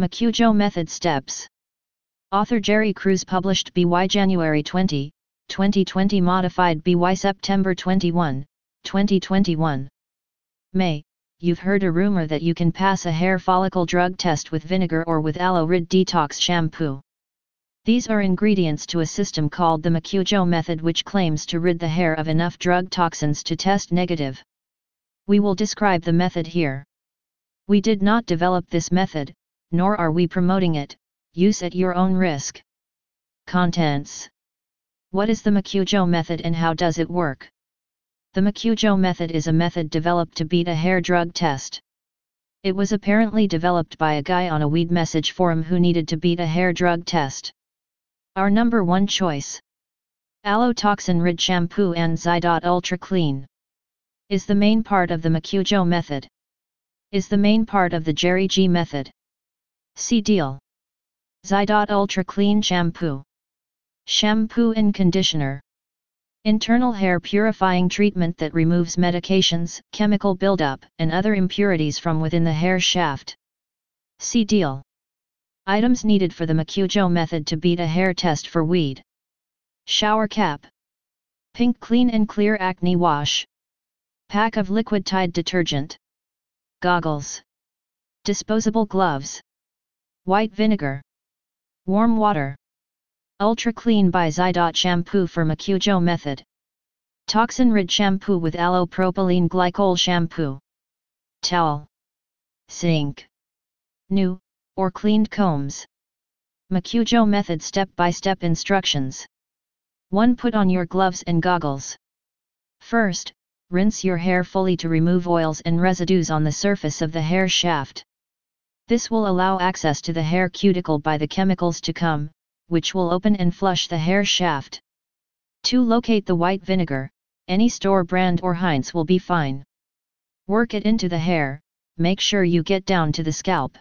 Macujo Method Steps Author Jerry Cruz published BY January 20, 2020 Modified BY September 21, 2021 May, you've heard a rumor that you can pass a hair follicle drug test with vinegar or with aloe rid detox shampoo. These are ingredients to a system called the Macujo method which claims to rid the hair of enough drug toxins to test negative. We will describe the method here. We did not develop this method, nor are we promoting it, use at your own risk. Contents What is the Macujo method and how does it work? The Macujo method is a method developed to beat a hair drug test. It was apparently developed by a guy on a weed message forum who needed to beat a hair drug test. Our number one choice. Aloe Toxin Rid Shampoo and Zydot Ultra Clean. Is the main part of the Macujo method. Is the main part of the Jerry G method. See deal. Zydot Ultra Clean Shampoo. Shampoo and Conditioner. Internal hair purifying treatment that removes medications, chemical buildup, and other impurities from within the hair shaft. See deal. Items needed for the Macujo method to beat a hair test for weed. Shower cap. Pink clean and clear acne wash. Pack of liquid Tide detergent. Goggles. Disposable gloves. White vinegar. Warm water. Ultra Clean by Zydot shampoo for Macujo method. Toxin Rid shampoo with aloe propylene glycol shampoo. Towel. Sink. New, or cleaned combs. Macujo method step-by-step instructions. 1. Put on your gloves and goggles. First, rinse your hair fully to remove oils and residues on the surface of the hair shaft. This will allow access to the hair cuticle by the chemicals to come, which will open and flush the hair shaft. To Locate the white vinegar, any store brand or Heinz will be fine. Work it into the hair, make sure you get down to the scalp.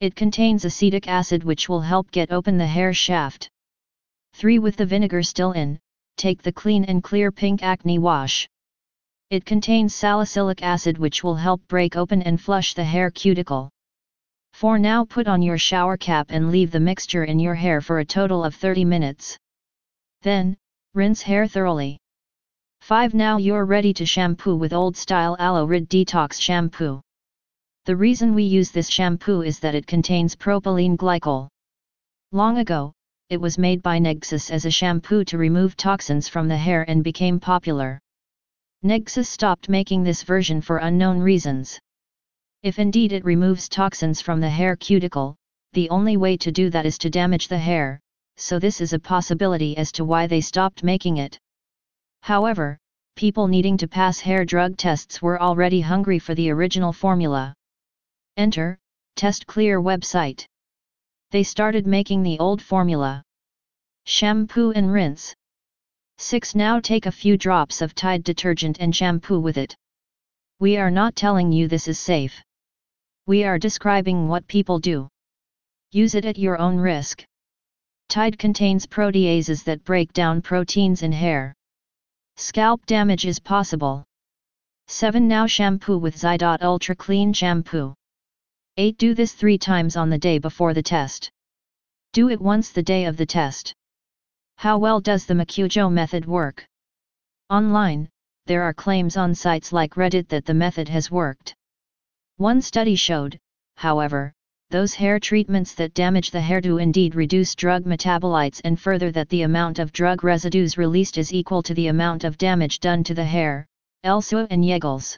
It contains acetic acid which will help get open the hair shaft. 3. With the vinegar still in, take the clean and clear pink acne wash. It contains salicylic acid which will help break open and flush the hair cuticle. 4. Now put on your shower cap and leave the mixture in your hair for a total of 30 minutes. Then, rinse hair thoroughly. 5. Now you're ready to shampoo with old style aloe rid detox shampoo. The reason we use this shampoo is that it contains propylene glycol. Long ago, it was made by Nexxus as a shampoo to remove toxins from the hair and became popular. Nexxus stopped making this version for unknown reasons. If indeed it removes toxins from the hair cuticle, the only way to do that is to damage the hair, so this is a possibility as to why they stopped making it. However, people needing to pass hair drug tests were already hungry for the original formula. Enter, Test Clear website. They started making the old formula. Shampoo and rinse. 6. Now take a few drops of Tide detergent and shampoo with it. We are not telling you this is safe. We are describing what people do. Use it at your own risk. Tide contains proteases that break down proteins in hair. Scalp damage is possible. 7. Now shampoo with Zydot Ultra Clean Shampoo. 8. Do this 3 times on the day before the test. Do it once the day of the test. How well does the Macujo method work? Online, there are claims on sites like Reddit that the method has worked. One study showed, however, those hair treatments that damage the hair do indeed reduce drug metabolites and further that the amount of drug residues released is equal to the amount of damage done to the hair, Elsua and Yegles.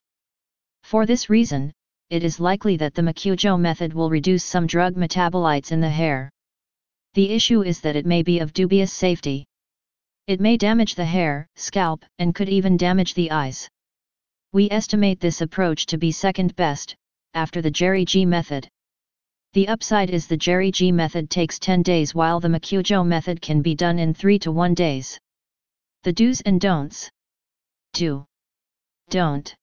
For this reason, it is likely that the Macujo method will reduce some drug metabolites in the hair. The issue is that it may be of dubious safety. It may damage the hair, scalp, and could even damage the eyes. We estimate this approach to be second best, after the Jerry G method. The upside is the Jerry G method takes 10 days while the Macujo method can be done in 3 to 1 days. The do's and don'ts. Do. Don't.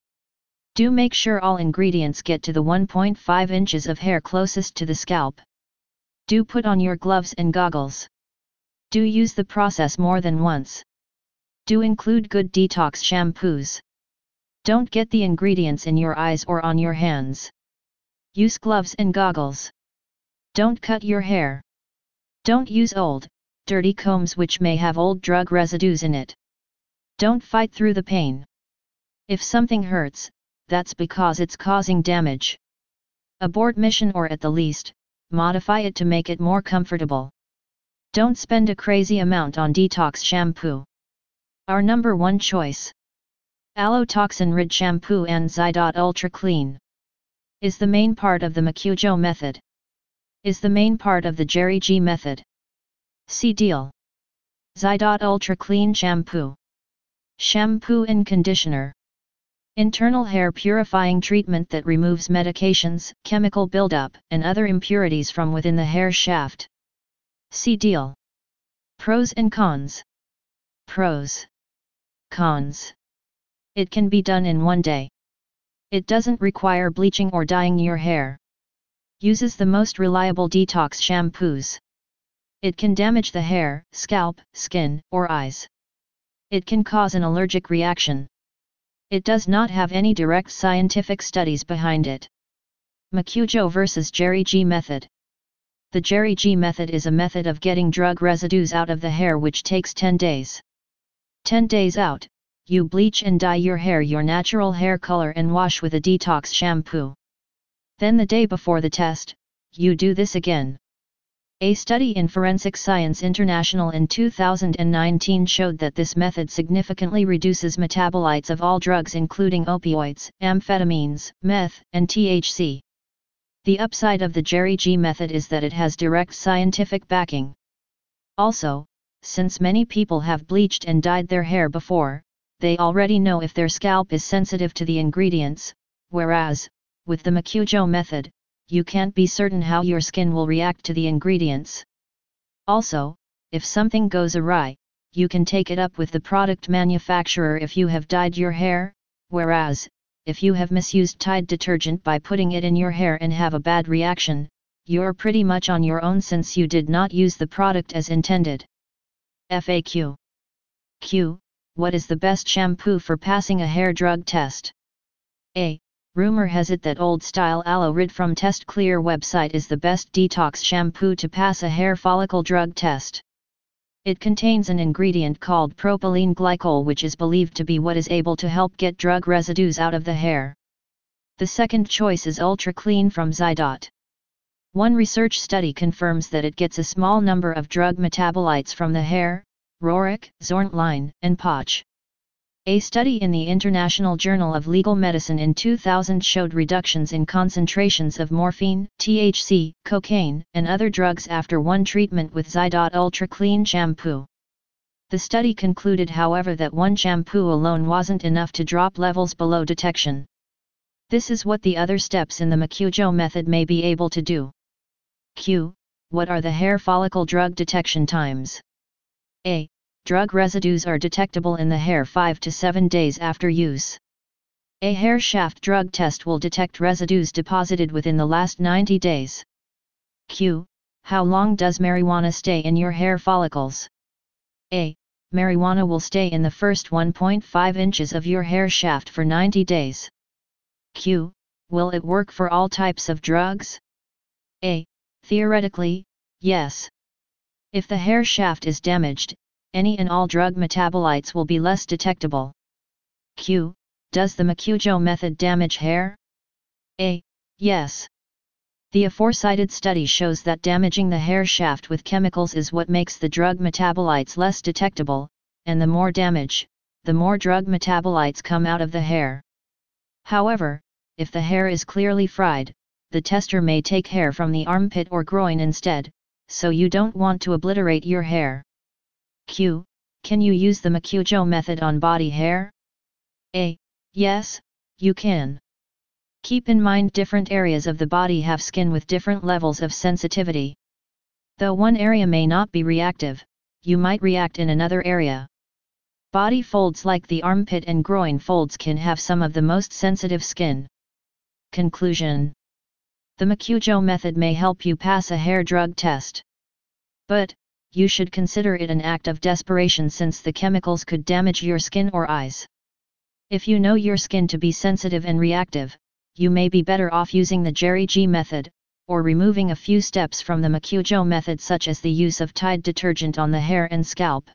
Do make sure all ingredients get to the 1.5 inches of hair closest to the scalp. Do put on your gloves and goggles. Do use the process more than once. Do include good detox shampoos. Don't get the ingredients in your eyes or on your hands. Use gloves and goggles. Don't cut your hair. Don't use old, dirty combs which may have old drug residues in it. Don't fight through the pain. If something hurts, that's because it's causing damage. Abort mission or at the least, modify it to make it more comfortable. Don't spend a crazy amount on detox shampoo. Our number one choice. Aloe Toxin Rid Shampoo and Zydot Ultra Clean. Is the main part of the Macujo method. Is the main part of the Jerry G method. See deal. Zydot Ultra Clean Shampoo. Shampoo and Conditioner. Internal hair purifying treatment that removes medications, chemical buildup, and other impurities from within the hair shaft. See deal. Pros and cons. Pros. Cons. It can be done in one day. It doesn't require bleaching or dyeing your hair. Uses the most reliable detox shampoos. It can damage the hair, scalp, skin, or eyes. It can cause an allergic reaction. It does not have any direct scientific studies behind it. Macujo vs. Jerry G method. The Jerry G method is a method of getting drug residues out of the hair which takes 10 days. 10 days out, you bleach and dye your hair your natural hair color and wash with a detox shampoo. Then the day before the test, you do this again. A study in Forensic Science International in 2019 showed that this method significantly reduces metabolites of all drugs including opioids, amphetamines, meth, and THC. The upside of the Jerry G method is that it has direct scientific backing. Also, since many people have bleached and dyed their hair before, they already know if their scalp is sensitive to the ingredients, whereas, with the Macujo method, you can't be certain how your skin will react to the ingredients. Also, if something goes awry, you can take it up with the product manufacturer if you have dyed your hair, whereas, if you have misused Tide detergent by putting it in your hair and have a bad reaction, you're pretty much on your own since you did not use the product as intended. FAQ Q what is the best shampoo for passing a hair drug test? A. Rumor has it that old style aloe rid from Test Clear website is the best detox shampoo to pass a hair follicle drug test. It contains an ingredient called propylene glycol which is believed to be what is able to help get drug residues out of the hair. The second choice is Ultra Clean from Zydot. One research study confirms that it gets a small number of drug metabolites from the hair, Roerich, Zornlein, and Poch. A study in the International Journal of Legal Medicine in 2000 showed reductions in concentrations of morphine, THC, cocaine, and other drugs after one treatment with Zydot Ultra Clean shampoo. The study concluded however that one shampoo alone wasn't enough to drop levels below detection. This is what the other steps in the Macujo method may be able to do. Q. What are the hair follicle drug detection times? A drug residues are detectable in the hair 5 to 7 days after use. A hair shaft drug test will detect residues deposited within the last 90 days. Q. How long does marijuana stay in your hair follicles? A. Marijuana will stay in the first 1.5 inches of your hair shaft for 90 days. Q. Will it work for all types of drugs? A. Theoretically, yes. If the hair shaft is damaged, any and all drug metabolites will be less detectable. Q. Does the Macujo method damage hair? A. Yes. The aforecited study shows that damaging the hair shaft with chemicals is what makes the drug metabolites less detectable, and the more damage, the more drug metabolites come out of the hair. However, if the hair is clearly fried, the tester may take hair from the armpit or groin instead, so you don't want to obliterate your hair. Q. Can you use the Macujo method on body hair? A. Yes, you can. Keep in mind different areas of the body have skin with different levels of sensitivity. Though one area may not be reactive, you might react in another area. Body folds like the armpit and groin folds can have some of the most sensitive skin. Conclusion The Macujo method may help you pass a hair drug test. But, you should consider it an act of desperation since the chemicals could damage your skin or eyes. If you know your skin to be sensitive and reactive, you may be better off using the Jerry G method, or removing a few steps from the Macujo method such as the use of Tide detergent on the hair and scalp.